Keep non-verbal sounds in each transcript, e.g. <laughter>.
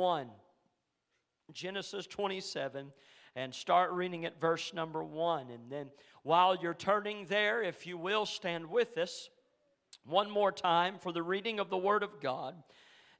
1. Genesis 27 and start reading at verse number 1. And then while you're turning there, if you will, stand with us one more time for the reading of the Word of God.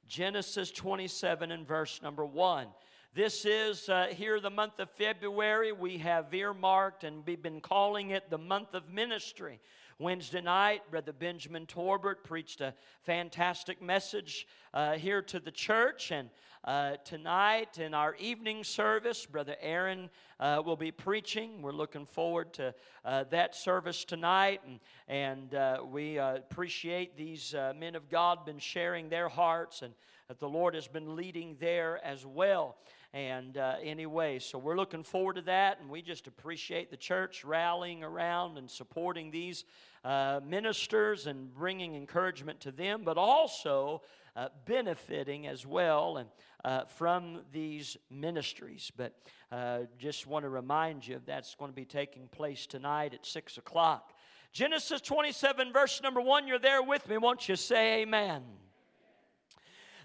Genesis 27 and verse number 1. This is uh, here the month of February. We have earmarked and we've been calling it the month of ministry. Wednesday night, Brother Benjamin Torbert preached a fantastic message uh, here to the church. And uh, tonight in our evening service, Brother Aaron uh, will be preaching. We're looking forward to uh, that service tonight. And, and uh, we uh, appreciate these men of God been sharing their hearts and that the Lord has been leading there as well. And uh, anyway, so we're looking forward to that, and we just appreciate the church rallying around and supporting these uh, ministers and bringing encouragement to them, but also uh, benefiting as well and uh, from these ministries. But uh, just want to remind you that's going to be taking place tonight at six o'clock. Genesis 27, verse number one. You're there with me. Won't you say Amen?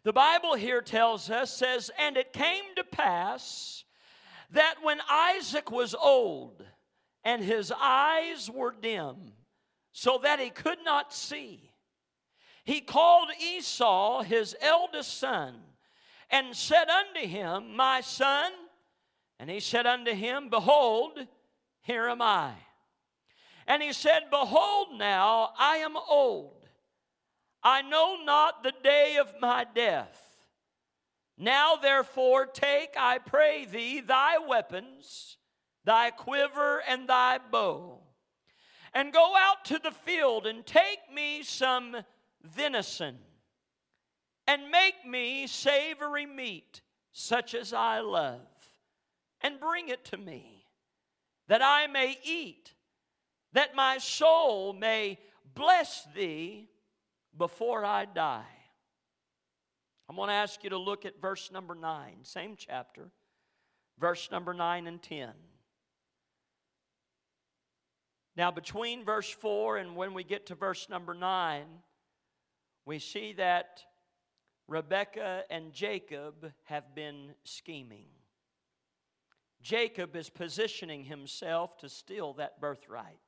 The Bible here tells us, says, And it came to pass that when Isaac was old and his eyes were dim, so that he could not see, he called Esau, his eldest son, and said unto him, My son, and he said unto him, Behold, here am I. And he said, Behold, now I am old I know not the day of my death. Now, therefore, take, I pray thee, thy weapons, thy quiver and thy bow, and go out to the field and take me some venison, and make me savory meat, such as I love, and bring it to me, that I may eat, that my soul may bless thee before I die. I'm going to ask you to look at verse number 9, same chapter, verse number 9 and 10. Now, between verse 4 and when we get to verse number 9, we see that Rebekah and Jacob have been scheming. Jacob is positioning himself to steal that birthright.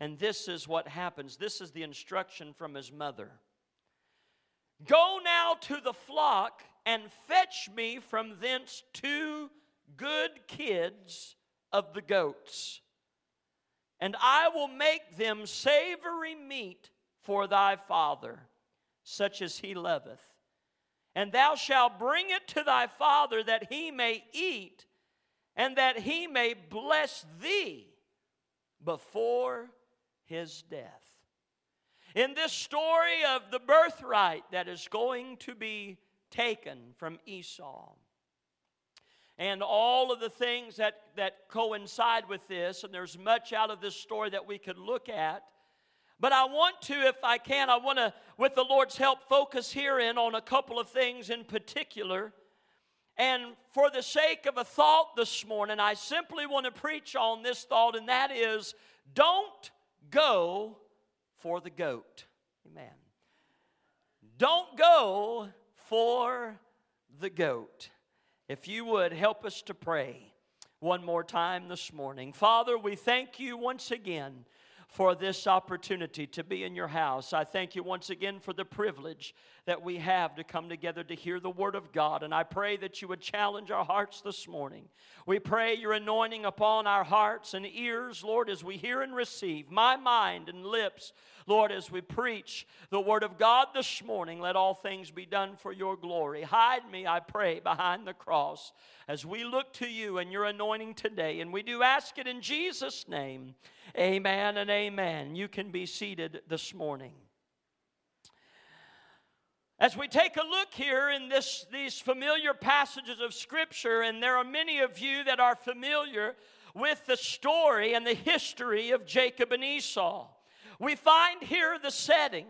And this is what happens. This is the instruction from his mother Go now to the flock and fetch me from thence two good kids of the goats, and I will make them savory meat for thy father, such as he loveth. And thou shalt bring it to thy father that he may eat, and that he may bless thee before his death. In this story of the birthright that is going to be taken from Esau, and all of the things that, that coincide with this, and there's much out of this story that we could look at. But I want to, if I can, I want to, with the Lord's help, focus herein on a couple of things in particular. And for the sake of a thought this morning, I simply want to preach on this thought, and that is don't go for the goat. Amen. Don't go for the goat. If you would help us to pray one more time this morning. Father, we thank you once again for this opportunity to be in your house. I thank you once again for the privilege that we have to come together to hear the Word of God. And I pray that you would challenge our hearts this morning. We pray your anointing upon our hearts and ears, Lord, as we hear and receive, my mind and lips. Lord, as we preach the Word of God this morning, let all things be done for your glory. Hide me, I pray, behind the cross as we look to you and your anointing today. And we do ask it in Jesus' name. Amen and amen. You can be seated this morning. As we take a look here in this, these familiar passages of Scripture, and there are many of you that are familiar with the story and the history of Jacob and Esau, we find here the setting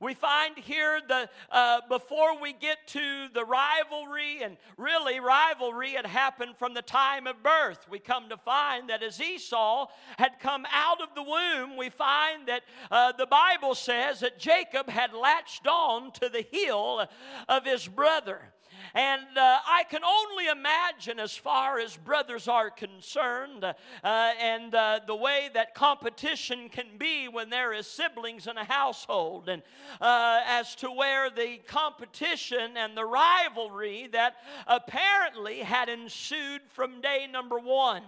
we find here the uh, before we get to the rivalry, and really rivalry had happened from the time of birth. We come to find that as Esau had come out of the womb, we find that uh, the Bible says that Jacob had latched on to the heel of his brother. And uh, I can only imagine, as far as brothers are concerned, uh, and uh, the way that competition can be when there is siblings in a household, and uh, as to where the competition and the rivalry that apparently had ensued from day number one.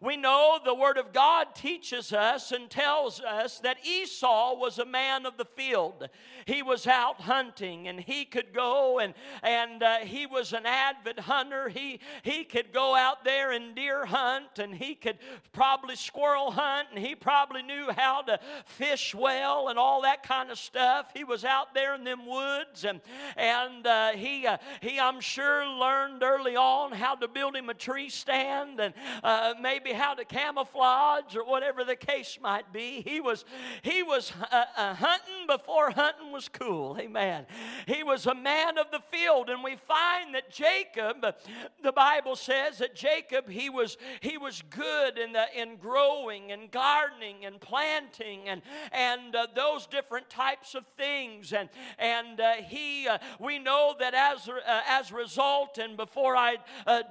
We know the Word of God teaches us and tells us that Esau was a man of the field. He was out hunting and he could go and, and uh, he was an avid hunter. He, he could go out there and deer hunt and he could probably squirrel hunt and he probably knew how to fish well and all that kind of stuff. He was out there in them woods and, and uh, he, uh, he, I'm sure, learned early on how to build him a tree stand and uh, maybe how to camouflage or whatever the case might be. He was, he was uh, uh, hunting before hunting was cool. Amen. He was a man of the field, and we find that Jacob, the Bible says that Jacob, he was, he was good in, the, in growing and gardening and planting and, and uh, those different types of things. And, and uh, he, uh, we know that as, uh, as a result, and before I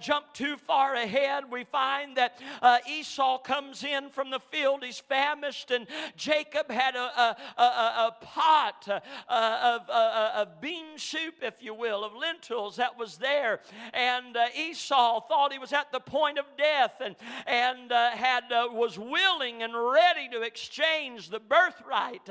jump too far ahead, we find that uh, Esau comes in from the field. He's famished, and Jacob had a, a, a, a pot uh, of, uh, of bean soup, if you will, of lentils that was there. And uh, Esau thought he was at the point of death and, and uh, had, uh, was willing and ready to exchange the birthright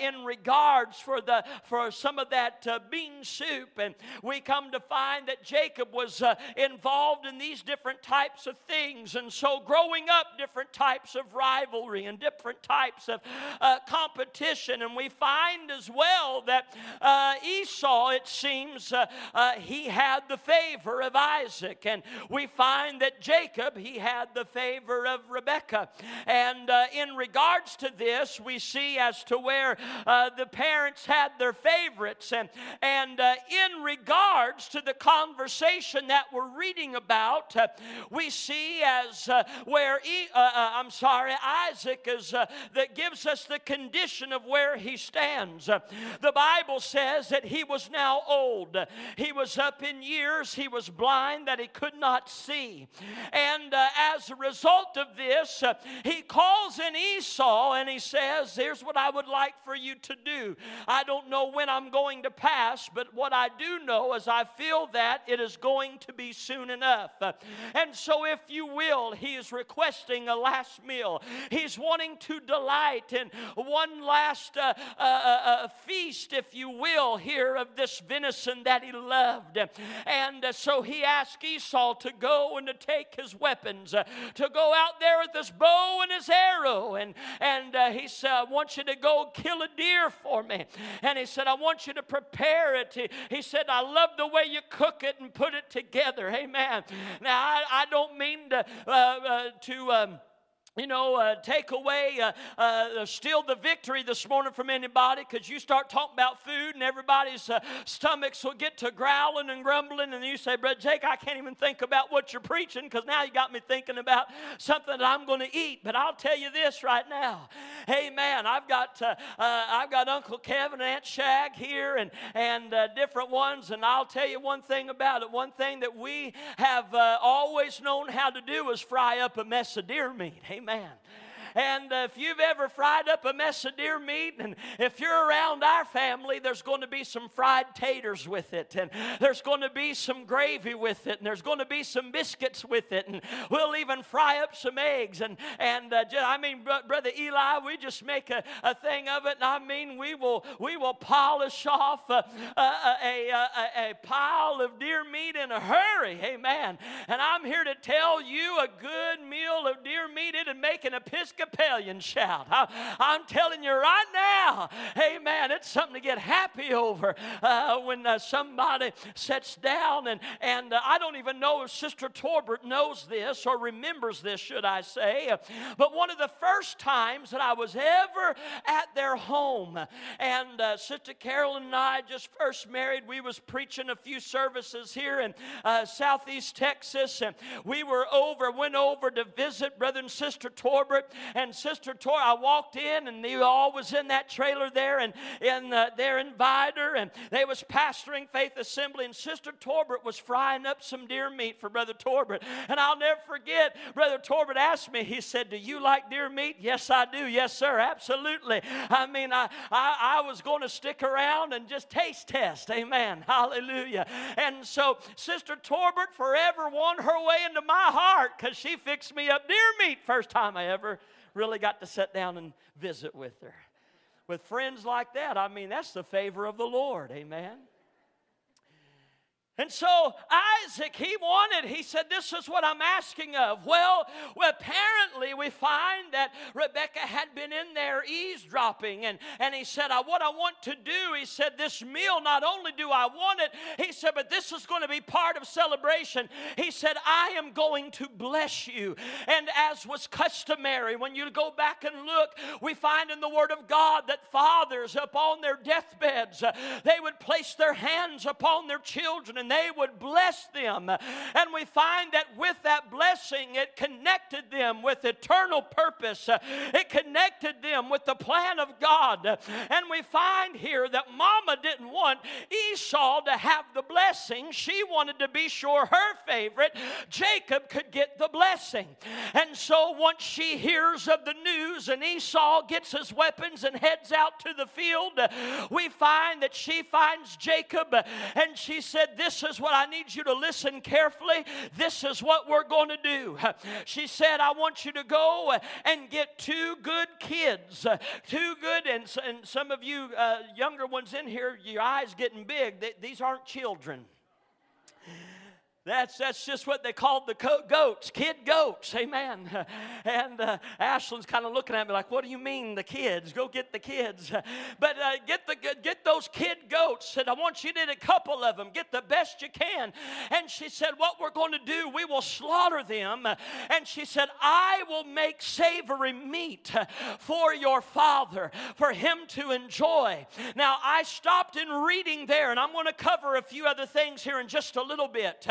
in regards for, the, for some of that bean soup. And we come to find that Jacob was involved in these different types of things. And so growing up, different types of rivalry and different types of uh, competition. And we find as well that uh, Esau, it seems, uh, uh, he had the favor of Isaac. And we find that Jacob, he had the favor of Rebekah. And uh, in regards to this, we see as to where uh, the parents had their favorites. And, and in regards to the conversation that we're reading about, we see as uh, where, he, uh, uh, I'm sorry, Isaac is, uh, that gives us the condition of where he stands. the Bible says that he was now old. He was up in years. He was blind that he could not see. And uh, as a result of this, uh, he calls in Esau and he says, Here's what I would like for you to do. I don't know when I'm going to pass, but what I do know is I feel that it is going to be soon enough. and so, if you will, he is requesting a last meal. He's wanting to delight in one last uh, uh, uh, uh, feast, if you will, here of this venison that he loved. And uh, so he asked Esau to go and to take his weapons, uh, to go out there with his bow and his arrow. And, and he said, I want you to go kill a deer for me. And he said, I want you to prepare it. He, he said, I love the way you cook it and put it together. Amen. Now, I, I don't mean to uh, to um, you know, uh, take away, uh, uh, steal the victory this morning from anybody because you start talking about food and everybody's uh, stomachs will get to growling and grumbling. And you say, Brother Jake, I can't even think about what you're preaching because now you got me thinking about something that I'm going to eat. But I'll tell you this right now. Hey, man, I've got, uh, uh, I've got Uncle Kevin and Aunt Shag here and, and different ones. And I'll tell you one thing about it. One thing that we have always known how to do is fry up a mess of deer meat. Amen. And if you've ever fried up a mess of deer meat, and if you're around our family, there's going to be some fried taters with it, and there's going to be some gravy with it, and there's going to be some biscuits with it, and we'll even fry up some eggs. And, and uh, just, I mean, Brother Eli, we just make a, a thing of it, and I mean, we will, we will polish off a, a, a, a, a pile of deer meat in a hurry. Amen. And I'm here to tell you a good meal of deer meat, it'd make an Episcopal Episcopalian shout. I, am telling you right now, hey amen, it's something to get happy over uh, when uh, somebody sits down. And, and uh, I don't even know if Sister Torbert knows this or remembers this, should I say. But one of the first times that I was ever at their home, and uh, Sister Carolyn and I just first married, we was preaching a few services here in uh, southeast Texas, and we were over, went over to visit Brother and Sister Torbert, and Sister Tor, I walked in and they all was in that trailer there and in uh, their inviter and they was pastoring Faith Assembly and Sister Torbert was frying up some deer meat for Brother Torbert. And I'll never forget, Brother Torbert asked me, he said, Do you like deer meat? Yes, I do. Yes, sir, absolutely. I mean, I, I, I was going to stick around and just taste test. Amen. Hallelujah. And so Sister Torbert forever won her way into my heart because she fixed me up deer meat first time I ever really got to sit down and visit with her. With friends like that, I mean, that's the favor of the Lord. Amen. And so Isaac, he wanted, he said, This is what I'm asking of. Well, apparently we find that Rebekah had been in there eavesdropping, and, and he said, I, What I want to do, he said, This meal, not only do I want it, he said, but this is going to be part of celebration. He said, I am going to bless you. And as was customary, when you go back and look, we find in the Word of God that fathers upon their deathbeds, uh, they would place their hands upon their children and they would bless them. And we find that with that blessing, it connected them with eternal purpose, it connected them with the plan of God. And we find here that Mama didn't want Esau to have the blessing, she wanted to be sure her favorite, Jacob, could get the blessing. And so once she hears of the news and Esau gets his weapons and heads out to the field, we find that she finds Jacob and she said, This this is what I need you to listen carefully. This is what we're going to do. <laughs> She said, I want you to go and get two good kids. <laughs> Two good, and, and some of you uh, younger ones in here, your eyes getting big. They, these aren't children. That's, that's just what they called the goats, kid goats, amen. <laughs> And uh, Ashlyn's kind of looking at me like, what do you mean, the kids? Go get the kids. <laughs> But uh, get, the, get those kid goats. Said, I want you to get a couple of them, get the best you can. And she said, what we're going to do, we will slaughter them. And she said, I will make savory meat for your father, for him to enjoy. Now, I stopped in reading there, and I'm going to cover a few other things here in just a little bit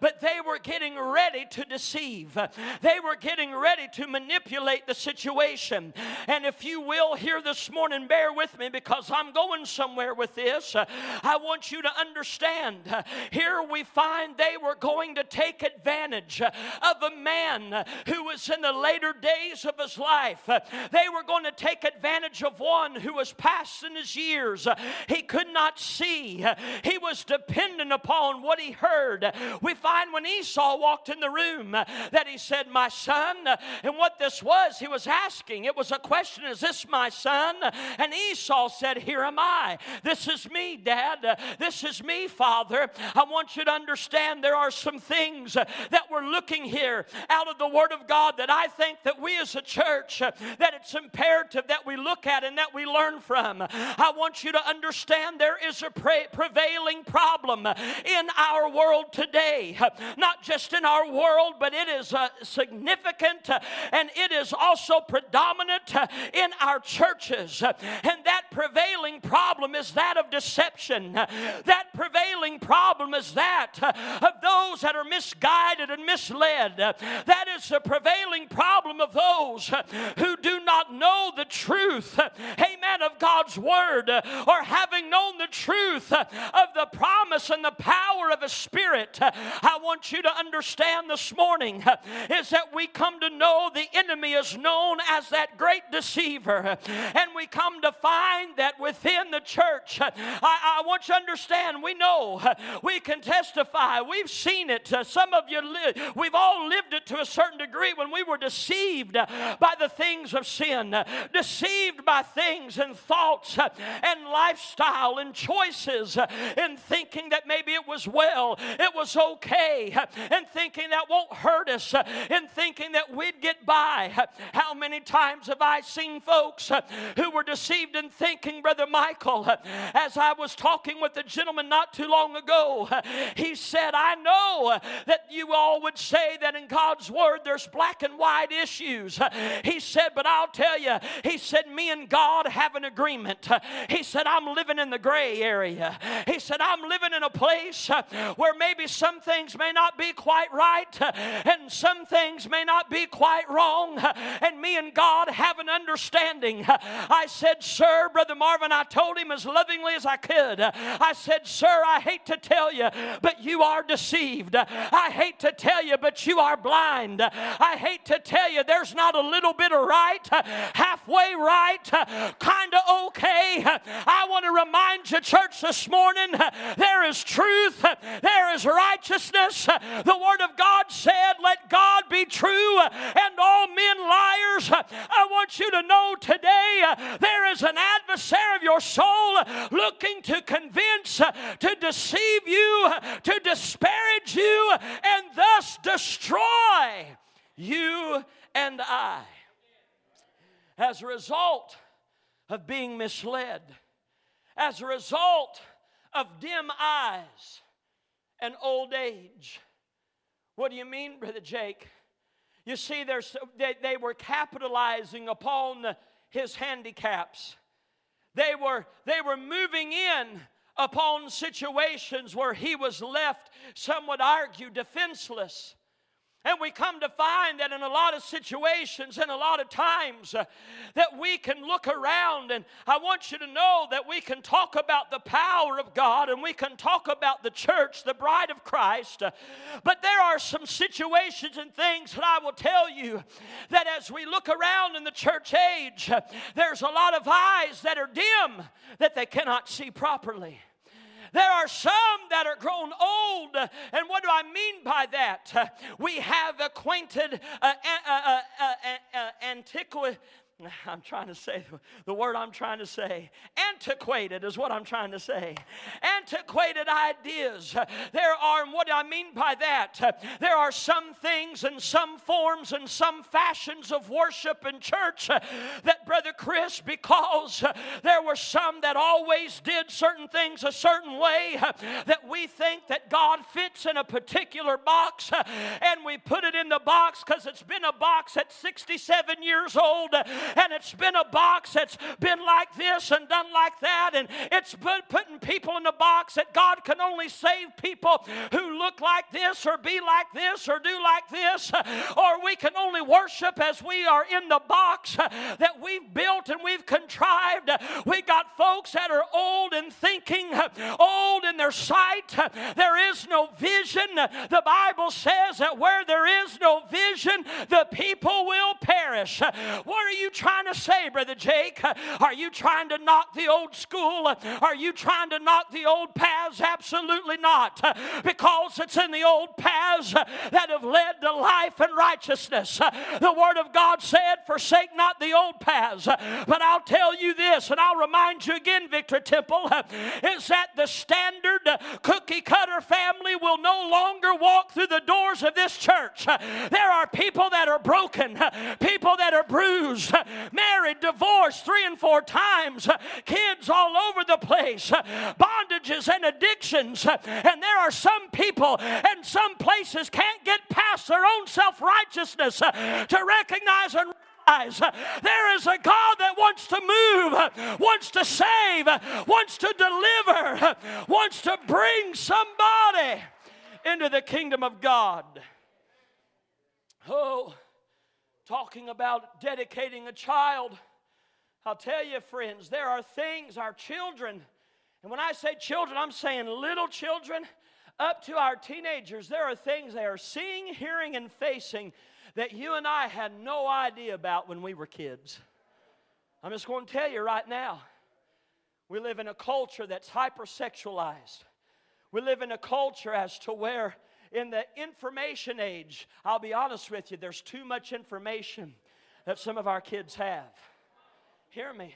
but they were getting ready to deceive. They were getting ready to manipulate the situation. And if you will, here this morning, bear with me because I'm going somewhere with this. I want you to understand. Here we find they were going to take advantage of a man who was in the later days of his life. They were going to take advantage of one who was past in his years. He could not see, he was dependent upon what he heard, we find when Esau walked in the room uh, that he said, My son. Uh, and what this was, he was asking, it was a question, Is this my son? And Esau said, Here am I. This is me, Dad. Uh, this is me, Father. I want you to understand there are some things that we're looking here out of the Word of God that I think that we as a church, that it's imperative that we look at and that we learn from. I want you to understand there is a prevailing problem in our world today not just in our world, but it is uh, significant uh, and it is also predominant uh, in our churches. And that prevailing problem is that of deception. That prevailing problem is that of those that are misguided and misled. That is the prevailing problem of those who do not know the truth, amen, of God's word, or having known the truth of the promise and the power of a spirit, I want you to understand this morning uh, is that we come to know the enemy is known as that great deceiver. And we come to find that within the church, uh, I, I want you to understand, we know, uh, we can testify, we've seen it. Some of you, li- we've all lived it to a certain degree when we were deceived by the things of sin, deceived by things and thoughts and lifestyle and choices, and thinking that maybe it was well, it was okay and thinking that won't hurt us and thinking that we'd get by. How many times have I seen folks who were deceived in thinking, Brother Michael, as I was talking with a gentleman not too long ago, he said, I know that you all would say that in God's Word there's black and white issues. He said, but I'll tell you, he said, me and God have an agreement. He said, I'm living in the gray area. He said, I'm living in a place where maybe some things may not be quite right, and some things may not be quite wrong. And me and God have an understanding. I said, Sir, Brother Marvin, I told him as lovingly as I could. I said, Sir, I hate to tell you, but you are deceived. I hate to tell you, but you are blind. I hate to tell you, there's not a little bit of right, halfway right, kind of okay. I want to remind you, church, this morning there is truth, there is righteousness. The Word of God said, Let God be true and all men liars. I want you to know today there is an adversary of your soul looking to convince, to deceive you, to disparage you, and thus destroy you and I. As a result of being misled, as a result of dim eyes and old age. What do you mean, Brother Jake? You see, they, they were capitalizing upon his handicaps. They were, they were moving in upon situations where he was left, some would argue, defenseless. And we come to find that in a lot of situations and a lot of times uh, that we can look around and I want you to know that we can talk about the power of God and we can talk about the church, the bride of Christ. Uh, but there are some situations and things that I will tell you that as we look around in the church age, uh, there's a lot of eyes that are dim that they cannot see properly. There are some that are grown old. And what do I mean by that? We have acquainted uh, uh, uh, antiquity <laughs> I'm trying to say the word I'm trying to say. Antiquated is what I'm trying to say. Antiquated ideas. There are, what do I mean by that? There are some things and some forms and some fashions of worship in church that, Brother Chris, because there were some that always did certain things a certain way, that we think that God fits in a particular box, and we put it in the box because it's been a box at 67 years old and it's been a box that's been like this and done like that, and it's been putting people in a box that God can only save people who look like this or be like this or do like this, or we can only worship as we are in the box that we've built and we've contrived. We got folks that are old in thinking, old in their sight. There is no vision. The Bible says that where there is no vision, the people will perish. What are you trying to say, Brother Jake? Are you trying to knock the old school? Are you trying to knock the old paths? Absolutely not. Because it's in the old paths that have led to life and righteousness. The Word of God said, Forsake not the old paths. But I'll tell you this, and I'll remind you again, Victory Temple, is that the standard cookie cutter family will no longer walk through the doors of this church. There are people that are broken, people that are bruised, married, divorced three and four times, kids all over the place, bondages and addictions. And there are some people and some places can't get past their own self righteousness to recognize and there is a God that wants to move, wants to save, wants to deliver, wants to bring somebody into the kingdom of God. Oh, talking about dedicating a child. I'll tell you, friends, there are things our children, and when I say children, I'm saying little children up to our teenagers, there are things they are seeing, hearing, and facing that you and I had no idea about when we were kids. I'm just going to tell you right now we live in a culture that's hypersexualized. We live in a culture as to where in the information age, I'll be honest with you, there's too much information that some of our kids have. Hear me.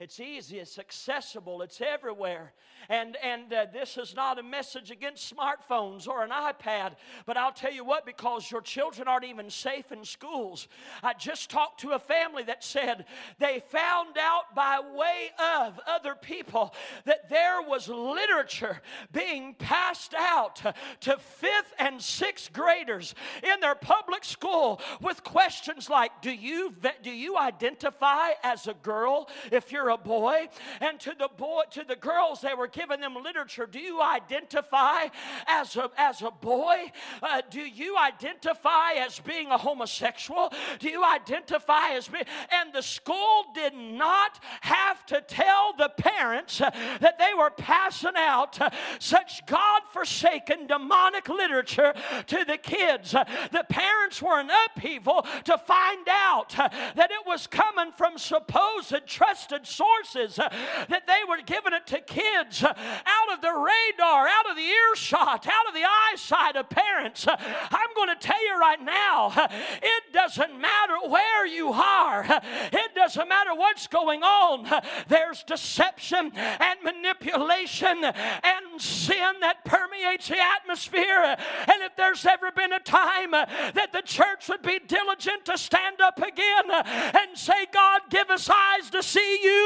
It's easy, it's accessible, it's everywhere. And, and uh, this is not a message against smartphones or an iPad, but I'll tell you what, because your children aren't even safe in schools. I just talked to a family that said they found out by way of other people that there was literature being passed out to fifth and sixth graders in their public school with questions like Do you, do you identify as a girl if you're a boy. And to the boy, to the girls, they were giving them literature. Do you identify as a, as a boy? Uh, do you identify as being a homosexual? Do you identify as being. And the school did not have to tell the parents that they were passing out such God forsaken demonic literature to the kids. The parents were in upheaval to find out that it was coming from supposed trusted sources, uh, that they were giving it to kids uh, out of the radar, out of the earshot, out of the eyesight of parents. Uh, I'm going to tell you right now, uh, it doesn't matter where you are, uh, it doesn't matter what's going on. There's deception and manipulation and sin that permeates the atmosphere. And if there's ever been a time that the church would be diligent to stand up again and say, God, give us eyes to see you,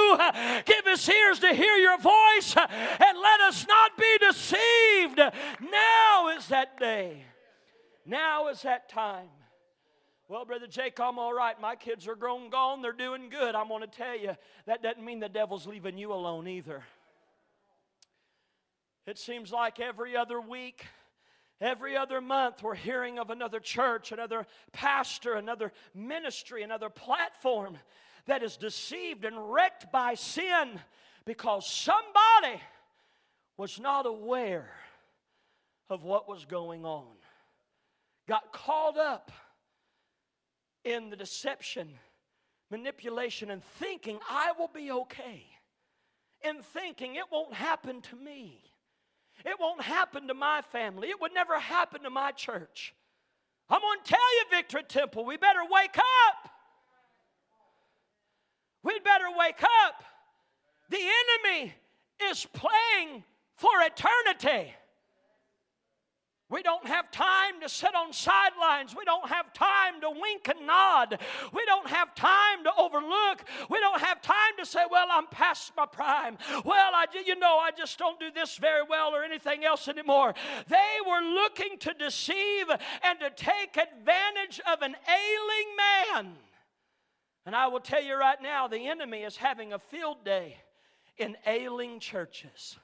give us ears to hear your voice, and let us not be deceived. Now is that day. Now is that time. Well, Brother Jake, I'm all right. My kids are grown gone. They're doing good. I'm going to tell you, that doesn't mean the devil's leaving you alone either. It seems like every other week, every other month, we're hearing of another church, another pastor, another ministry, another platform that is deceived and wrecked by sin because somebody was not aware of what was going on, got caught up in the deception, manipulation, and thinking I will be okay, in thinking it won't happen to me. It won't happen to my family. It would never happen to my church. I'm going to tell you, Victory Temple, we better wake up. We'd better wake up. The enemy is playing for eternity. We don't have time to sit on sidelines. We don't have time to wink and nod. We don't have time to overlook. We don't have time to say, well, I'm past my prime. Well, I, you know, I just don't do this very well or anything else anymore. They were looking to deceive and to take advantage of an ailing man. And I will tell you right now, the enemy is having a field day in ailing churches.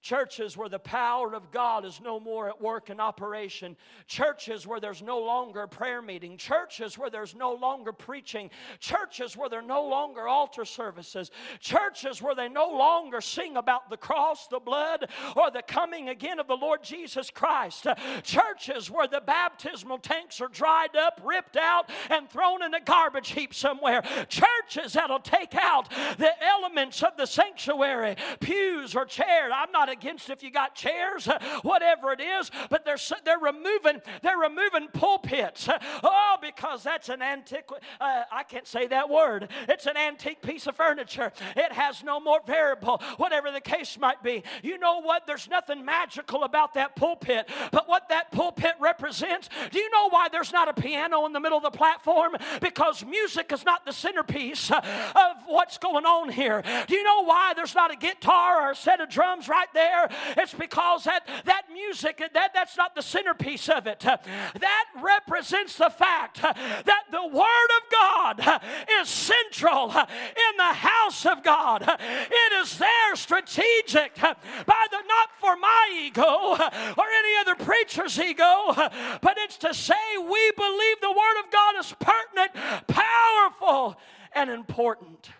Churches where the power of God is no more at work in operation. Churches where there's no longer prayer meeting. Churches where there's no longer preaching. Churches where there are no longer altar services. Churches where they no longer sing about the cross, the blood, or the coming again of the Lord Jesus Christ. Churches where the baptismal tanks are dried up, ripped out, and thrown in a garbage heap somewhere. Churches that'll take out the elements of the sanctuary, pews or chairs. I'm not against if you got chairs, <laughs> whatever it is, but they're, they're removing they're removing pulpits. <laughs> Oh, because that's an antique, uh, I can't say that word. It's an antique piece of furniture. It has no more variable, whatever the case might be. You know what? There's nothing magical about that pulpit, but what that pulpit represents, do you know why there's not a piano in the middle of the platform? Because music is not the centerpiece of what's going on here. Do you know why there's not a guitar or a set of drums right there? There, it's because that, that music, that, that's not the centerpiece of it. That represents the fact that the Word of God is central in the house of God. It is there strategic by the not for my ego or any other preacher's ego, but it's to say we believe the Word of God is pertinent, powerful, and important.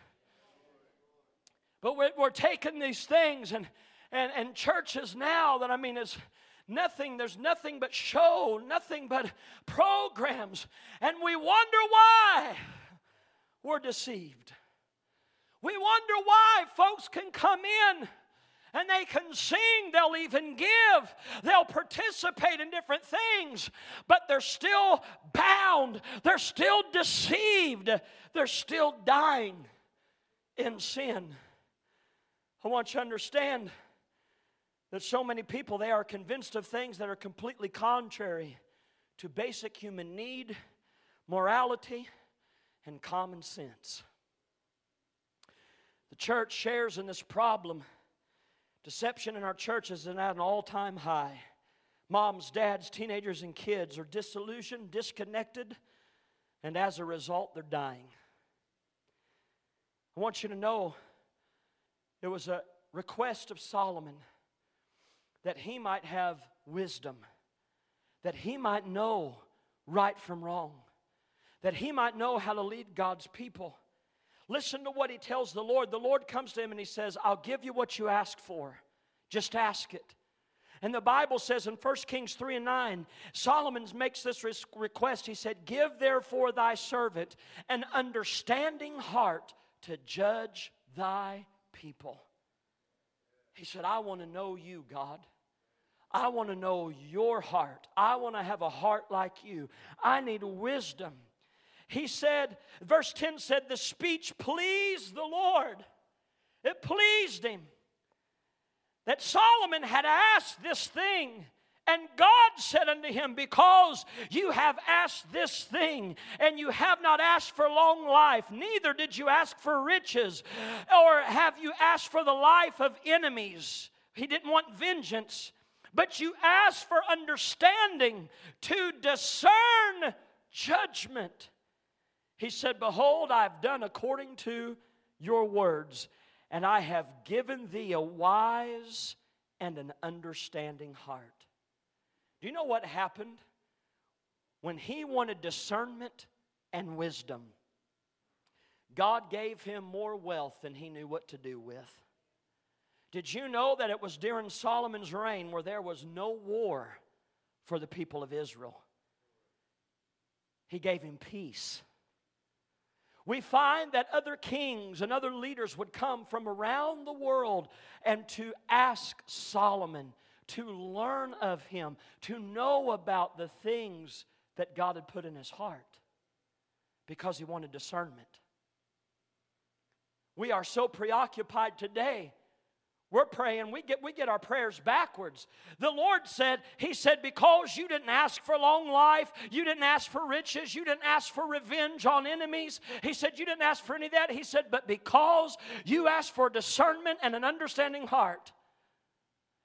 But we're, we're taking these things and and, and churches now that I mean is nothing, there's nothing but show, nothing but programs. And we wonder why we're deceived. We wonder why folks can come in and they can sing, they'll even give, they'll participate in different things, but they're still bound, they're still deceived, they're still dying in sin. I want you to understand that so many people they are convinced of things that are completely contrary to basic human need, morality, and common sense. The church shares in this problem. Deception in our churches is at an all time high. Moms, dads, teenagers, and kids are disillusioned, disconnected, and as a result, they're dying. I want you to know it was a request of Solomon that he might have wisdom, that he might know right from wrong, that he might know how to lead God's people. Listen to what he tells the Lord. The Lord comes to him and he says, I'll give you what you ask for. Just ask it. And the Bible says in 1 Kings 3 and 9, Solomon makes this request. He said, Give therefore thy servant an understanding heart to judge thy people. He said, I want to know you, God. I want to know your heart. I want to have a heart like you. I need wisdom. He said, verse 10 said, The speech pleased the Lord. It pleased him that Solomon had asked this thing. And God said unto him, Because you have asked this thing, and you have not asked for long life, neither did you ask for riches, or have you asked for the life of enemies. He didn't want vengeance, but you asked for understanding to discern judgment. He said, Behold, I've done according to your words and I have given thee a wise and an understanding heart. Do you know what happened? When he wanted discernment and wisdom, God gave him more wealth than he knew what to do with. Did you know that it was during Solomon's reign where there was no war for the people of Israel? He gave him peace we find that other kings and other leaders would come from around the world and to ask Solomon to learn of him, to know about the things that God had put in his heart because he wanted discernment. We are so preoccupied today we're praying, we get, we get our prayers backwards. The Lord said, He said, because you didn't ask for long life, you didn't ask for riches, you didn't ask for revenge on enemies. He said, You didn't ask for any of that. He said, But because you asked for discernment and an understanding heart,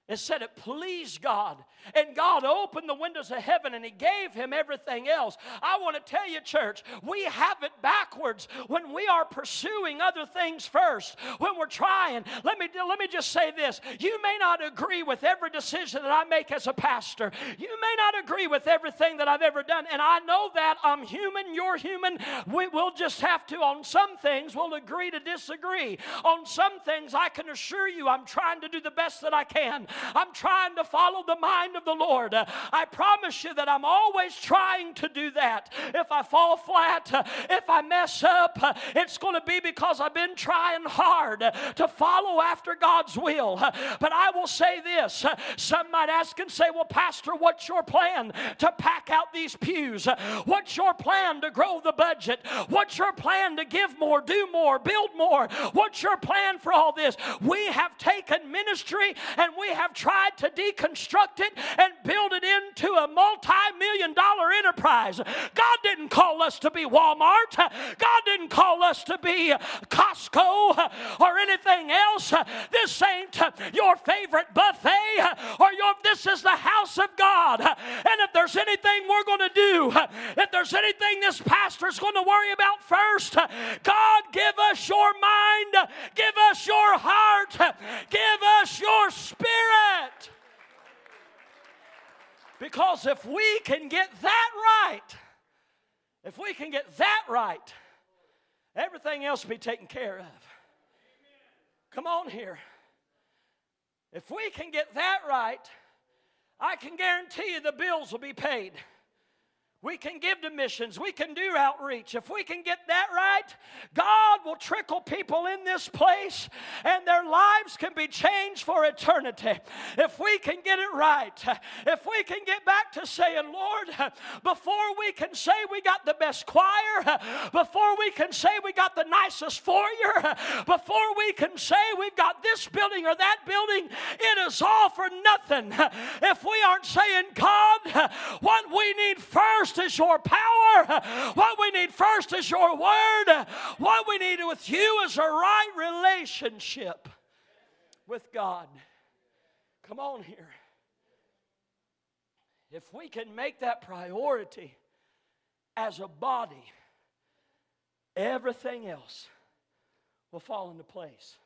it said it pleased God. And God opened the windows of heaven and He gave him everything else. I want to tell you, church, we have it backwards when we are pursuing other things first. When we're trying, let me, let me just say this you may not agree with every decision that I make as a pastor, you may not agree with everything that I've ever done. And I know that I'm human, you're human. We, will just have to, on some things, we'll agree to disagree. On some things, I can assure you I'm trying to do the best that I can. I'm trying to follow the mind of the Lord. I promise you that I'm always trying to do that. If I fall flat, if I mess up, it's going to be because I've been trying hard to follow after God's will. But I will say this some might ask and say, Well, Pastor, what's your plan to pack out these pews? What's your plan to grow the budget? What's your plan to give more, do more, build more? What's your plan for all this? We have taken ministry and we have tried to deconstruct it and build it into a multi million dollar enterprise. God didn't call us to be Walmart, God didn't call us to be Costco or anything else. This ain't your favorite buffet or your this is the house of God. And if there's anything we're going to do, if there's anything this pastor's going to worry about first, God give us your mind, give us your heart, give us your spirit. Because if we can get that right, if we can get that right, everything else will be taken care of. Come on here. If we can get that right, I can guarantee you the bills will be paid. We can give to missions. We can do outreach. If we can get that right, God will trickle people in this place and their lives can be changed for eternity. If we can get it right, if we can get back to saying, Lord, before we can say we got the best choir, before we can say we got the nicest foyer, before we can say we've got this building or that building, it is all for nothing. If we aren't saying, God, what we need first first is your power. What we need first is your word. What we need with you is a right relationship with God. Come on here. If we can make that priority as a body, everything else will fall into place.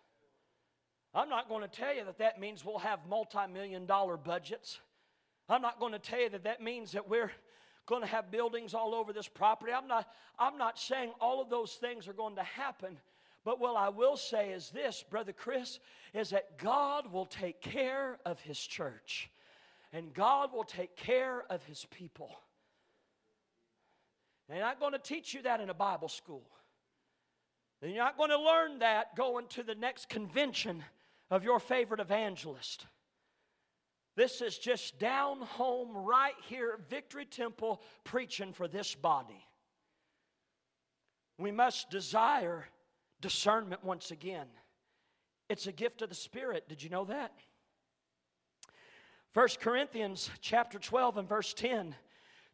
I'm not going to tell you that that means we'll have multi million dollar budgets. I'm not going to tell you that that means that we're going to have buildings all over this property. I'm not, I'm not saying all of those things are going to happen. But what I will say is this, Brother Chris, is that God will take care of His church and God will take care of His people. They're not going to teach you that in a Bible school. You're not going to learn that going to the next convention of your favorite evangelist. This is just down home, right here, Victory Temple, preaching for this body. We must desire discernment once again. It's a gift of the Spirit. Did you know that? 1 Corinthians chapter 12 and verse 10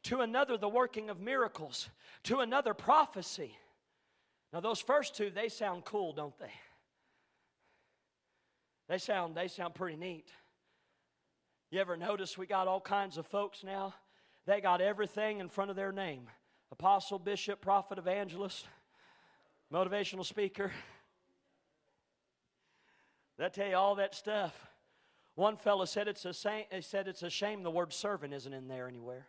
to another the working of miracles, to another prophecy. Now those first two they sound cool, don't they? They sound they sound pretty neat. You ever notice we got all kinds of folks now? They got everything in front of their name. Apostle, bishop, prophet, evangelist, motivational speaker. They tell you all that stuff. One fellow said it's a shame, he said it's a shame the word servant isn't in there anywhere.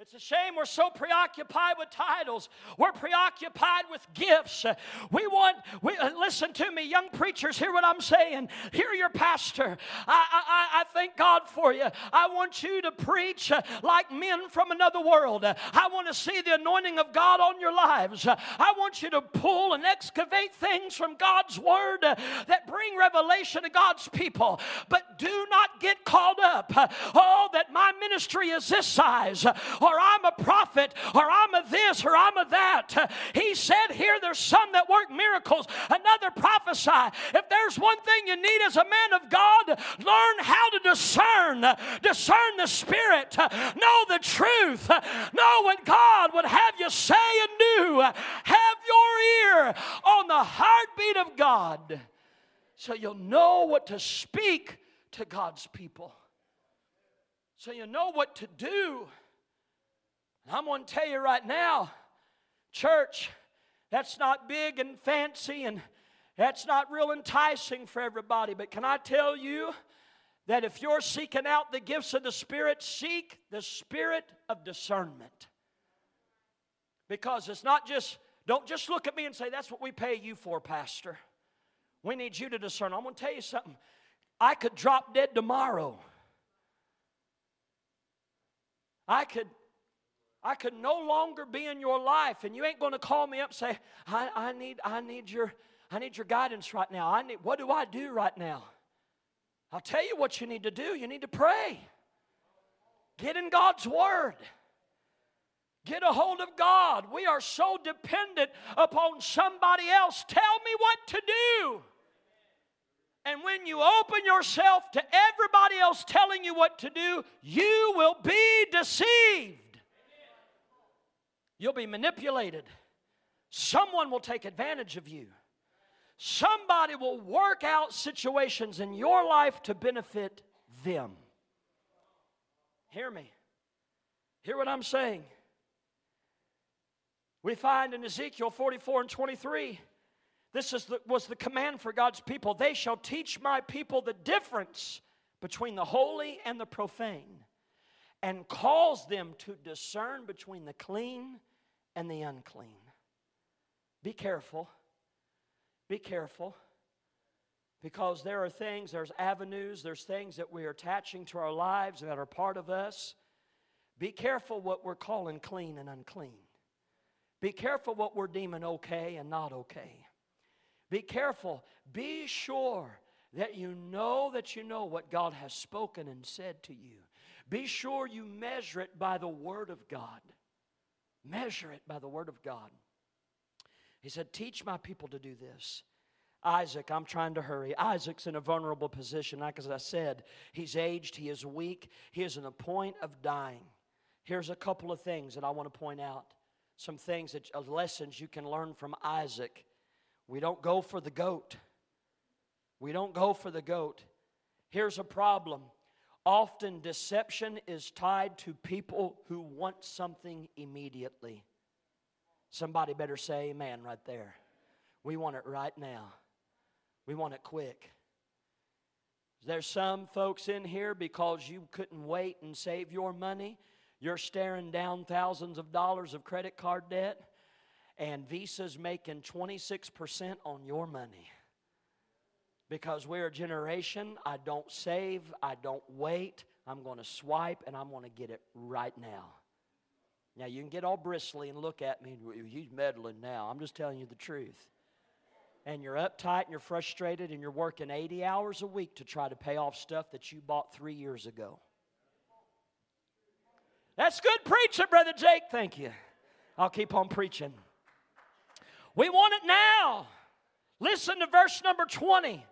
It's a shame we're so preoccupied with titles. We're preoccupied with gifts. We want, we, uh, listen to me, young preachers, hear what I'm saying. Hear your pastor. I, I, I thank God for you. I want you to preach uh, like men from another world. I want to see the anointing of God on your lives. I want you to pull and excavate things from God's word that bring revelation to God's people. But do not get called up. Oh, that my ministry is this size or I'm a prophet, or I'm a this, or I'm a that. He said here there's some that work miracles, another prophesy. If there's one thing you need as a man of God, learn how to discern, discern the Spirit, know the truth, know what God would have you say and do. Have your ear on the heartbeat of God so you'll know what to speak to God's people. So you know what to do. I'm going to tell you right now, church, that's not big and fancy and that's not real enticing for everybody. But can I tell you that if you're seeking out the gifts of the Spirit, seek the spirit of discernment. Because it's not just, don't just look at me and say, that's what we pay you for, Pastor. We need you to discern. I'm going to tell you something. I could drop dead tomorrow. I could I could no longer be in your life, and you ain't going to call me up and say, I, I, need, I, need your, I need your guidance right now. I need, what do I do right now? I'll tell you what you need to do. You need to pray. Get in God's Word. Get a hold of God. We are so dependent upon somebody else. Tell me what to do. And when you open yourself to everybody else telling you what to do, you will be deceived. You'll be manipulated. Someone will take advantage of you. Somebody will work out situations in your life to benefit them. Hear me. Hear what I'm saying. We find in Ezekiel 44 and 23, this is the, was the command for God's people. They shall teach my people the difference between the holy and the profane, and cause them to discern between the clean and the unclean. Be careful. Be careful. Because there are things, there's avenues, there's things that we are attaching to our lives that are part of us. Be careful what we're calling clean and unclean. Be careful what we're deeming okay and not okay. Be careful. Be sure that you know that you know what God has spoken and said to you. Be sure you measure it by the Word of God. Measure it by the Word of God. He said, Teach my people to do this. Isaac, I'm trying to hurry. Isaac's in a vulnerable position. Like as I said, he's aged, he is weak, he is in a point of dying. Here's a couple of things that I want to point out. Some things that uh, lessons you can learn from Isaac. We don't go for the goat. We don't go for the goat. Here's a problem. Often deception is tied to people who want something immediately. Somebody better say amen right there. We want it right now. We want it quick. There's some folks in here because you couldn't wait and save your money. You're staring down thousands of dollars of credit card debt, and Visa's making 26% on your money. Because we're a generation, I don't save, I don't wait. I'm going to swipe and I'm going to get it right now. Now, you can get all bristly and look at me, and he's meddling now. I'm just telling you the truth. And you're uptight and you're frustrated and you're working 80 hours a week to try to pay off stuff that you bought three years ago. That's good preaching, Brother Jake. Thank you. I'll keep on preaching. We want it now. Listen to verse number 20.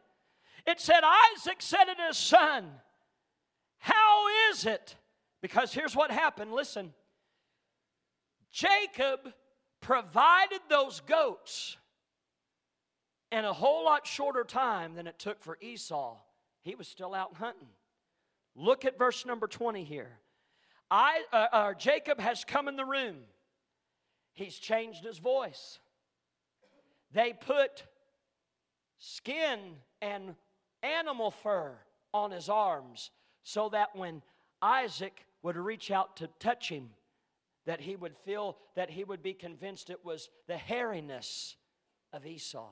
It said, Isaac said to his son, How is it? Because here's what happened. Listen. Jacob provided those goats in a whole lot shorter time than it took for Esau. He was still out hunting. Look at verse number 20 here. I, uh, uh, Jacob has come in the room. He's changed his voice. They put skin and animal fur on his arms so that when Isaac would reach out to touch him, that he would feel that he would be convinced it was the hairiness of Esau.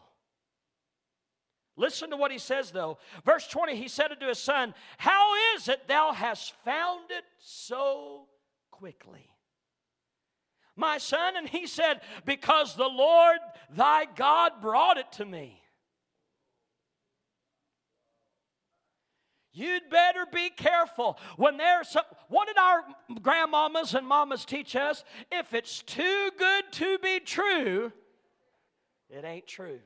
Listen to what he says though. Verse 20, he said unto his son, How is it thou hast found it so quickly? My son, and he said, Because the Lord thy God brought it to me. You'd better be careful when there's some. What did our grandmamas and mamas teach us? If it's too good to be true, it ain't true.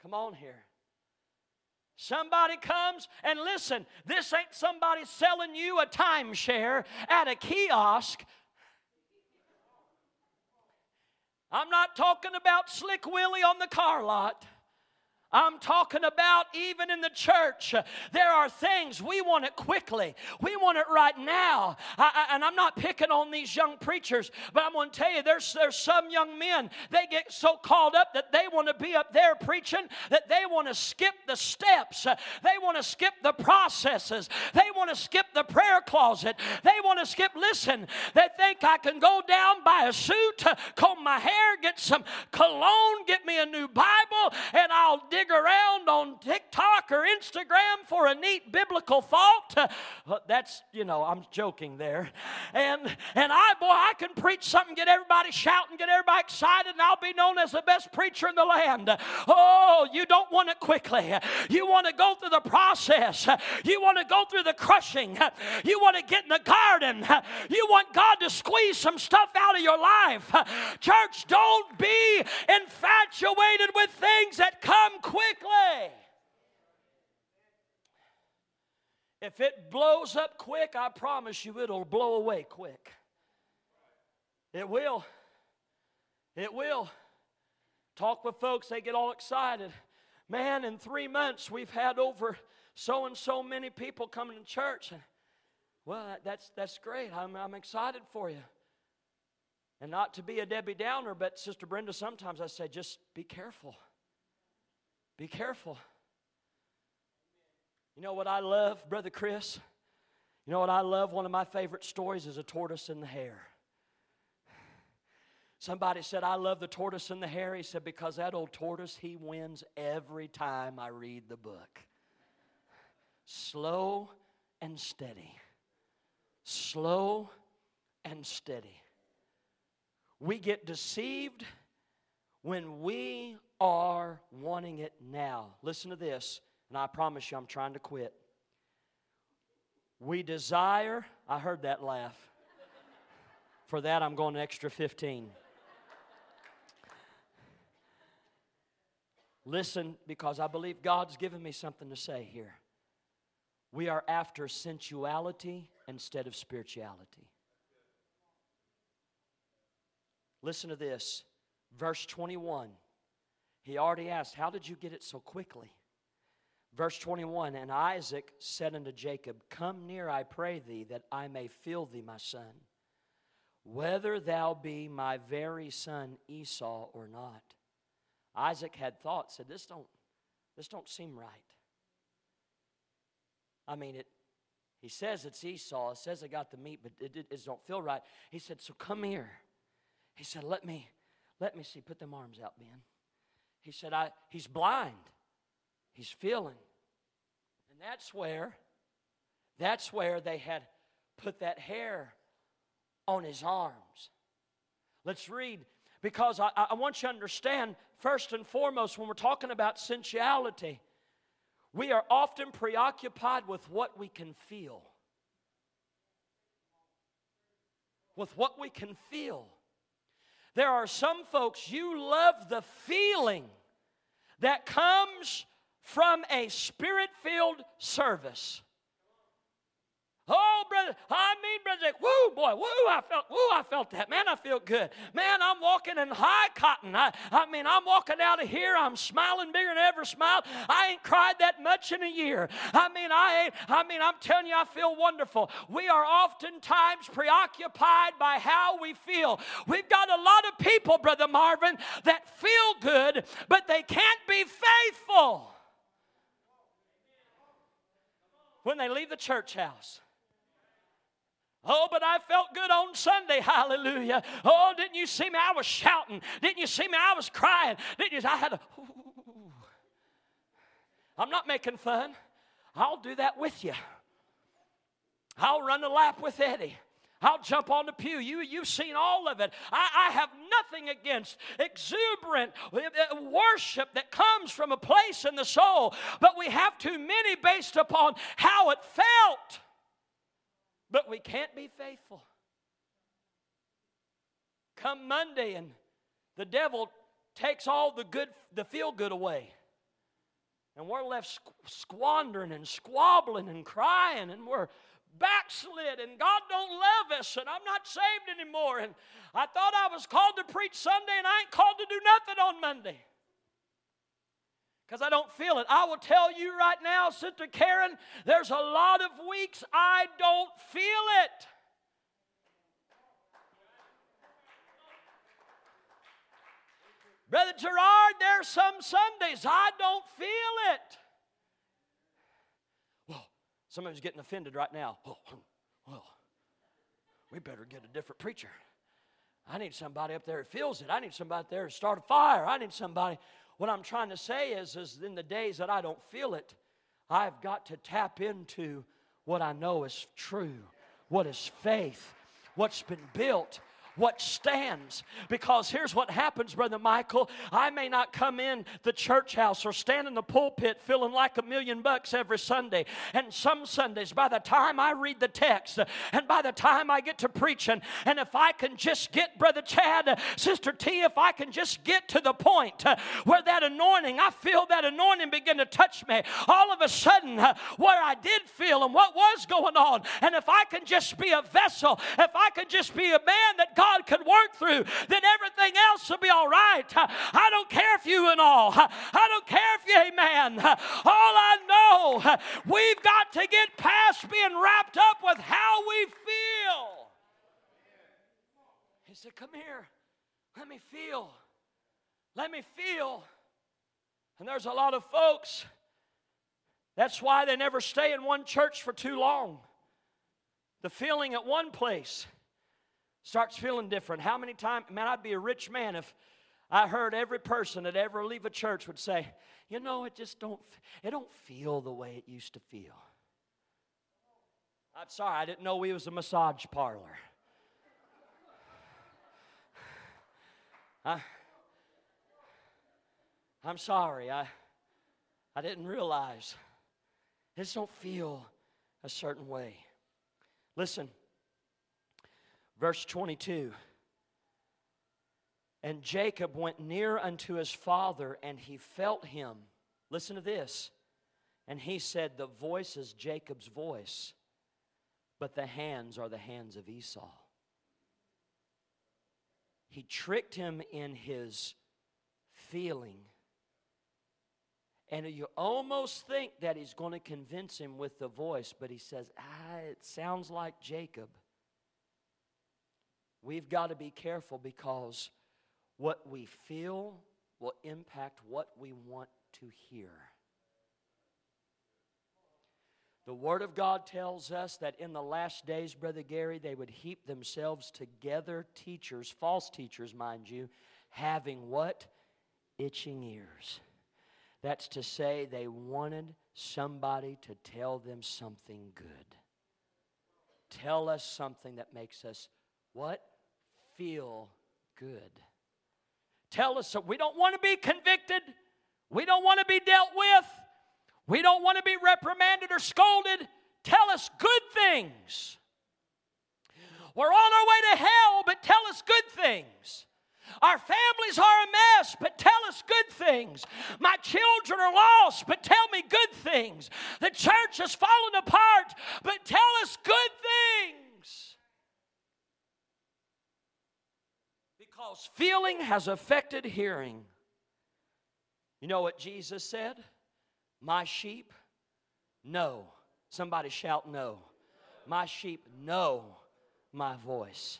Come on here. Somebody comes and listen, this ain't somebody selling you a timeshare at a kiosk. I'm not talking about Slick Willie on the car lot. I'm talking about even in the church. There are things we want it quickly. We want it right now. I, I, and I'm not picking on these young preachers, but I'm going to tell you there's, there's some young men, they get so called up that they want to be up there preaching that they want to skip the steps. They want to skip the processes. They want to skip the prayer closet. They want to skip, listen, they think I can go down, buy a suit, comb my hair, get some cologne, get me a new Bible, and I'll dig dig around on TikTok or Instagram for a neat biblical thought. Uh, that's, you know, I'm joking there. And and I boy, I can preach something, get everybody shouting, get everybody excited, and I'll be known as the best preacher in the land. Oh, you don't want it quickly. You want to go through the process. You want to go through the crushing. You want to get in the garden. You want God to squeeze some stuff out of your life. Church, don't be infatuated with things that come quickly. If it blows up quick, I promise you it'll blow away quick. It will. It will. Talk with folks, they get all excited. Man, in three months, we've had over so and so many people coming to church. And, well, that's, that's great. I'm, I'm excited for you. And not to be a Debbie Downer, but Sister Brenda, sometimes I say, just be careful. Be careful. You know what I love, Brother Chris? You know what I love? One of my favorite stories is a tortoise and the hare. Somebody said, I love the tortoise and the hare. He said, because that old tortoise, he wins every time I read the book. Slow and steady. Slow and steady. We get deceived when we are wanting it now. Listen to this, and I promise you I'm trying to quit. We desire, I heard that laugh. For that, I'm going an extra 15. Listen, because I believe God's given me something to say here. We are after sensuality instead of spirituality. Listen to this. Verse 21. He already asked, How did you get it so quickly? Verse 21 And Isaac said unto Jacob, Come near, I pray thee, that I may feel thee, my son, whether thou be my very son Esau or not. Isaac had thought, said, This don't, this don't seem right. I mean, it, he says it's Esau. It says I got the meat, but it, it, it don't feel right. He said, So come here. He said, Let me, let me see. Put them arms out, Ben. He said, I, He's blind. He's feeling. And that's where, that's where they had put that hair on his arms. Let's read, because I, I want you to understand, first and foremost, when we're talking about sensuality, we are often preoccupied with what we can feel. With what we can feel. There are some folks, you love the feeling that comes from a spirit filled service. Oh, brother, I mean, brother, woo, boy, woo, I felt, woo, I felt that. Man, I feel good. Man, I'm walking in high cotton. I, I mean, I'm walking out of here, I'm smiling bigger than ever smiled. I ain't cried that much in a year. I mean, I ain't, I mean, I'm telling you, I feel wonderful. We are oftentimes preoccupied by how we feel. We've got a lot of people, Brother Marvin, that feel good, but they can't be faithful when they leave the church house. Oh, but I felt good on Sunday. <laughs> Hallelujah. Oh, didn't you see me? I was shouting. Didn't you see me? I was crying. Didn't you? I had a. Ooh. <laughs> I'm not making fun. I'll do that with you. I'll run the lap with Eddie. I'll jump on the pew. You, you've seen all of it. I, I have nothing against exuberant uh, worship that comes from a place in the soul, but we have too many based upon how it felt. But we can't be faithful. Come Monday, and the devil takes all the good, the feel good away. And we're left squandering and squabbling and crying, and we're backslid and God don't love us and I'm not saved anymore. And I thought I was called to preach Sunday and I ain't called to do nothing on Monday. Because I don't feel it. I will tell you right now, Sister Karen, there's a lot of weeks I don't feel it. Brother Gerard, there's some Sundays I don't feel it. Well, somebody's getting offended right now. Oh, well, we better get a different preacher. I need somebody up there who feels it. I need somebody up there to start a fire. I need somebody. What I'm trying to say is, is in the days that I don't feel it, I've got to tap into what I know is true, what is faith, what's been built, what stands. Because here's what happens, Brother Michael. I may not come in the church house or stand in the pulpit feeling like a million bucks every Sunday. And some Sundays, by the time I read the text and by the time I get to preaching, and if I can just get, Brother Chad, Sister T, if I can just get to the point uh, where that anointing, I feel that anointing begin to touch me, all of a sudden, uh, where I did feel and what was going on, and if I can just be a vessel, if I can just be a man that God God can work through, then everything else will be all right. I don't care if you and all. I don't care if you, amen. All I know, we've got to get past being wrapped up with how we feel. He said, Come here. Let me feel. Let me feel. And there's a lot of folks, that's why they never stay in one church for too long. The feeling at one place starts feeling different. How many times, man, I'd be a rich man if I heard every person that ever leave a church would say, you know, it just don't, it don't feel the way it used to feel. I'm sorry, I didn't know we was a massage parlor. I, I'm sorry, I, I didn't realize. This don't feel a certain way. Listen, Verse 22 And Jacob went near unto his father, and he felt him. Listen to this. And he said, The voice is Jacob's voice, but the hands are the hands of Esau. He tricked him in his feeling And you almost think that he's going to convince him with the voice, but he says, ah, it sounds like Jacob. We've got to be careful because what we feel will impact what we want to hear. The Word of God tells us that in the last days, Brother Gary, they would heap themselves together, teachers, false teachers, mind you, having what? Itching ears. That's to say, they wanted somebody to tell them something good. Tell us something that makes us what? Feel good. Tell us so we don't want to be convicted. We don't want to be dealt with. We don't want to be reprimanded or scolded. Tell us good things. We're on our way to hell, but tell us good things. Our families are a mess, but tell us good things. My children are lost, but tell me good things. The church has fallen apart, but tell us good things. Because feeling has affected hearing. You know what Jesus said? My sheep know. Somebody shout, No. My sheep know my voice.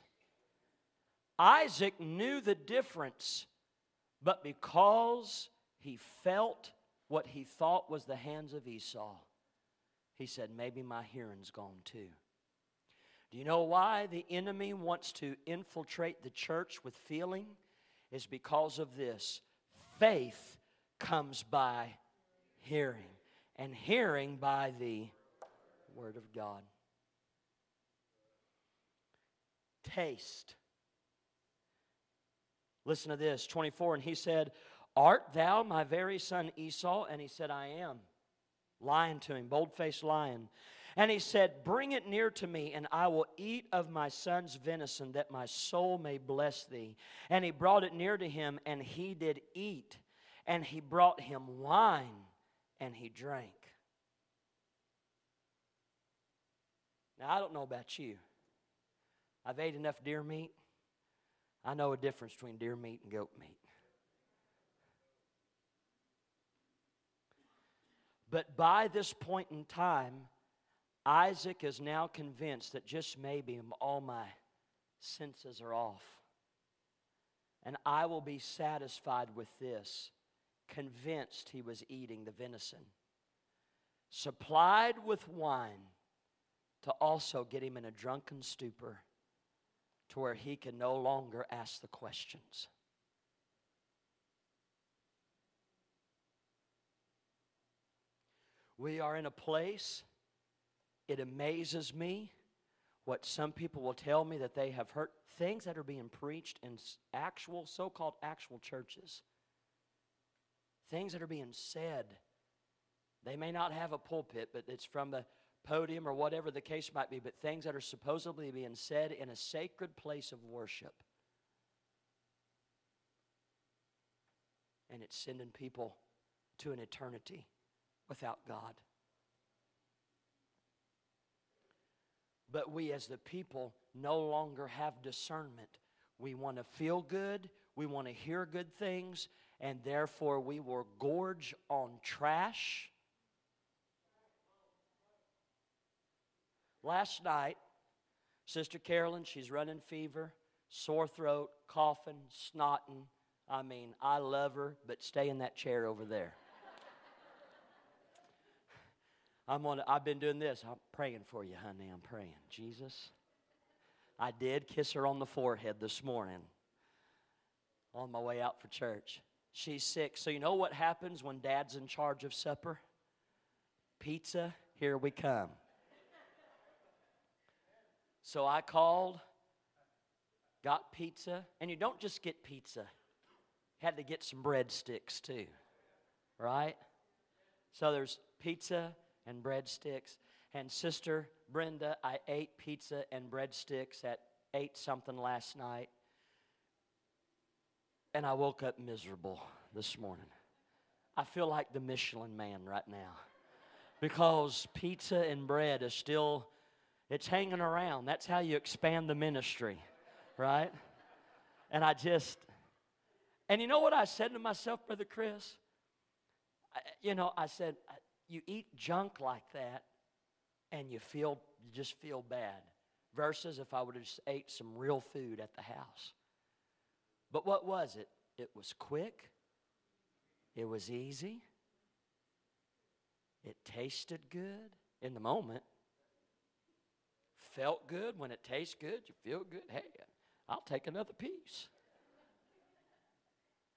Isaac knew the difference, but because he felt what he thought was the hands of Esau, he said, Maybe my hearing's gone too. Do you know why the enemy wants to infiltrate the church with feeling? Is because of this. Faith comes by hearing, and hearing by the Word of God. Taste. Listen to this 24. And he said, Art thou my very son Esau? And he said, I am. Lying to him, bold faced lion. And he said, Bring it near to me, and I will eat of my son's venison, that my soul may bless thee. And he brought it near to him, and he did eat. And he brought him wine and he drank. Now, I don't know about you. I've ate enough deer meat. I know a difference between deer meat and goat meat. But by this point in time, Isaac is now convinced that just maybe all my senses are off. And I will be satisfied with this convinced he was eating the venison, supplied with wine to also get him in a drunken stupor to where he can no longer ask the questions. We are in a place, it amazes me what some people will tell me that they have heard things that are being preached in actual, so called actual churches things that are being said. They may not have a pulpit, but it's from the podium or whatever the case might be, but things that are supposedly being said in a sacred place of worship. And it's sending people to an eternity without God. But we, as the people, no longer have discernment. We want to feel good, we want to hear good things, and therefore we will gorge on trash. Last night, Sister Carolyn, she's running fever, sore throat, coughing, snotting. I mean, I love her, but stay in that chair over there. I'm on, I've been doing this. I'm praying for you, honey. I'm praying. Jesus. I did kiss her on the forehead this morning on my way out for church. She's sick. So, you know what happens when dad's in charge of supper? Pizza, here we come. So I called, got pizza, and you don't just get pizza, had to get some breadsticks too, right? So there's pizza and breadsticks. And Sister Brenda, I ate pizza and breadsticks at 8 something last night. And I woke up miserable this morning. I feel like the Michelin man right now because pizza and bread is still it's hanging around. That's how you expand the ministry, right? And I just and you know what I said to myself, brother Chris? you know, I said, you eat junk like that and you feel, you just feel bad. Versus if I would have just ate some real food at the house. But what was it? It was quick, it was easy, it tasted good in the moment, felt good. When it tastes good, you feel good. Hey, I'll take another piece.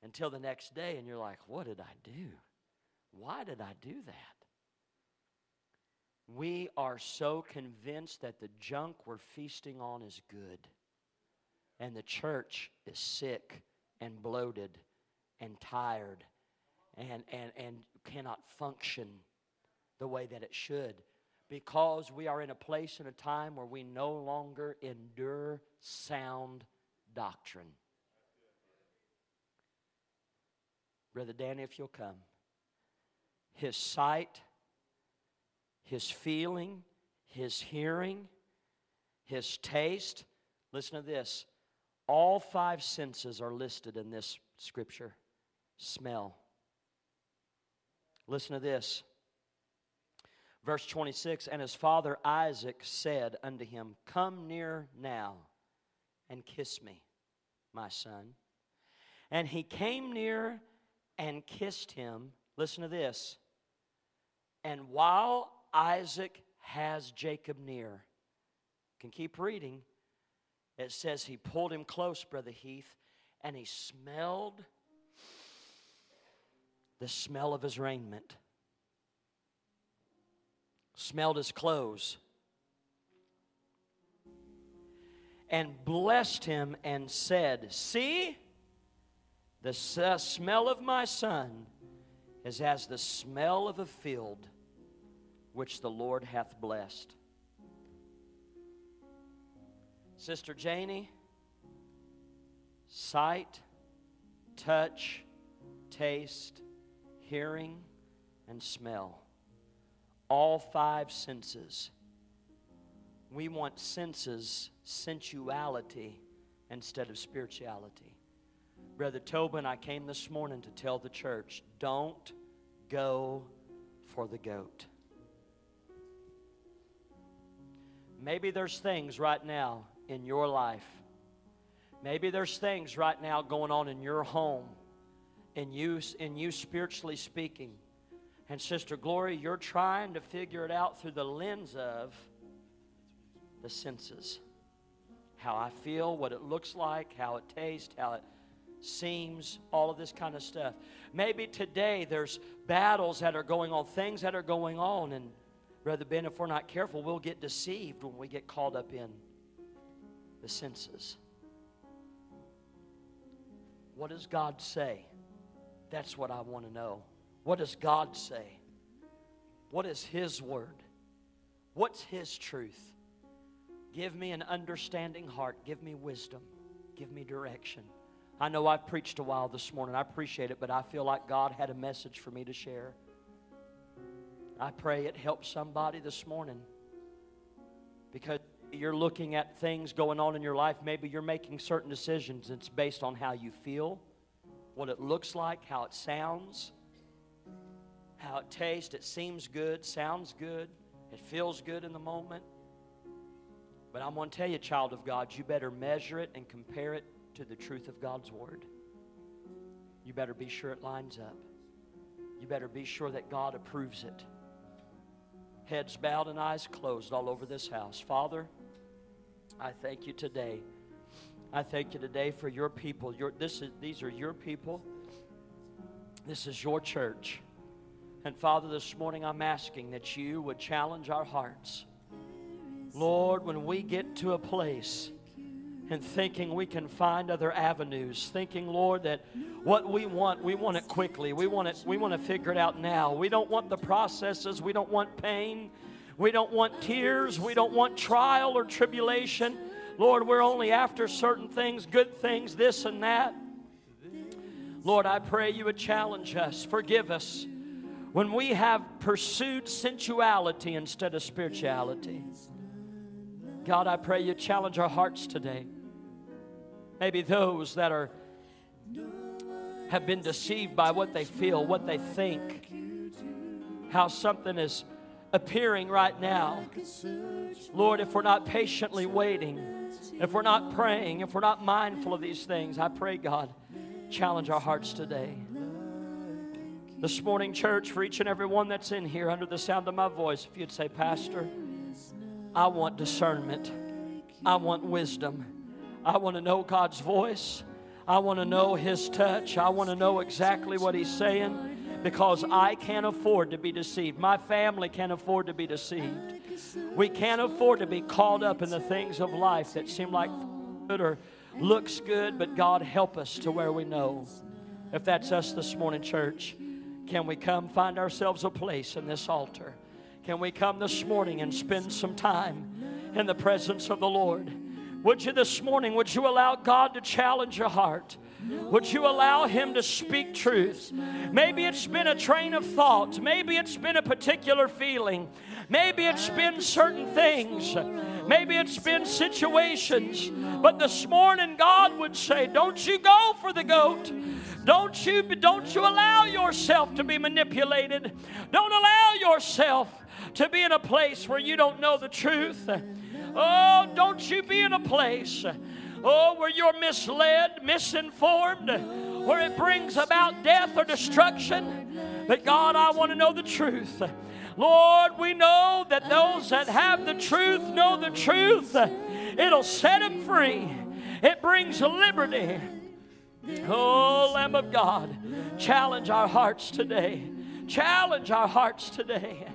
Until the next day, and you're like, what did I do? Why did I do that? We are so convinced that the junk we're feasting on is good. And the church is sick and bloated and tired and, and, and cannot function the way that it should because we are in a place and a time where we no longer endure sound doctrine. Brother Danny, if you'll come. His sight, his feeling, his hearing, his taste. Listen to this. All five senses are listed in this scripture. Smell. Listen to this Verse 26 And his father Isaac said unto him, Come near now and kiss me, my son. And he came near and kissed him. Listen to this. And while Isaac has Jacob near, can keep reading, it says he pulled him close, Brother Heath, and he smelled the smell of his raiment. Smelled his clothes, and blessed him and said, See, the smell of my son is as the smell of a field which the Lord hath blessed. Sister Janie, sight, touch, taste, hearing, and smell all five senses. We want senses, sensuality, instead of spirituality. Brother Tobin, I came this morning to tell the church don't go for the goat. Maybe there's things right now in your life. Maybe there's things right now going on in your home, in you, in you spiritually speaking and Sister Glory, you're trying to figure it out through the lens of the senses. How I feel, what it looks like, how it tastes, how it seems, all of this kind of stuff. Maybe today there's battles that are going on, things that are going on, and Brother Ben, if we're not careful, we'll get deceived when we get caught up in the senses. What does God say? That's what I want to know. What does God say? What is His word? What's His truth? Give me an understanding heart. Give me wisdom. Give me direction. I know I've preached a while this morning. I appreciate it, but I feel like God had a message for me to share. I pray it helps somebody this morning because you're looking at things going on in your life. Maybe you're making certain decisions. It's based on how you feel, what it looks like, how it sounds how it tastes. It seems good, sounds good, it feels good in the moment. But I'm going to tell you, child of God, you better measure it and compare it to the truth of God's Word. You better be sure it lines up. You better be sure that God approves it. Heads bowed and eyes closed all over this house. Father, I thank you today. I thank you today for your people. Your, this is, these are your people. This is your church. And Father, this morning I'm asking that you would challenge our hearts. Lord, when we get to a place and thinking we can find other avenues, thinking, Lord, that what we want, we want it quickly. We want it, we want to figure it out now. We don't want the processes, we don't want pain, we don't want tears, we don't want trial or tribulation. Lord, we're only after certain things, good things, this and that. Lord, I pray you would challenge us, forgive us when we have pursued sensuality instead of spirituality. God, I pray you challenge our hearts today. Maybe those that are have been deceived by what they feel, what they think, how something is appearing right now. Lord, if we're not patiently waiting, if we're not praying, if we're not mindful of these things, I pray, God, challenge our hearts today. This morning, church, for each and every one that's in here under the sound of my voice, if you'd say, Pastor, I want discernment, I want wisdom, I want to know God's voice, I want to know His touch, I want to know exactly what He's saying because I can't afford to be deceived. My family can't afford to be deceived. We can't afford to be caught up in the things of life that seem like good or looks good, but God help us to where we know. If that's us this morning, church, can we come find ourselves a place in this altar? Can we come this morning and spend some time in the presence of the Lord? Would you this morning, would you allow God to challenge your heart? Would you allow Him to speak truth? Maybe it's been a train of thought. Maybe it's been a particular feeling. Maybe it's been certain things. Maybe it's been situations. But this morning, God would say, Don't you go for the goat. Don't you, don't you allow yourself to be manipulated. Don't allow yourself to be in a place where you don't know the truth. Oh, don't you be in a place, oh, where you're misled, misinformed, where it brings about death or destruction. But God, I want to know the truth. Lord, we know that those that have the truth know the truth. It'll set them free. It brings liberty. Oh, Lamb of God, challenge our hearts today. Challenge our hearts today.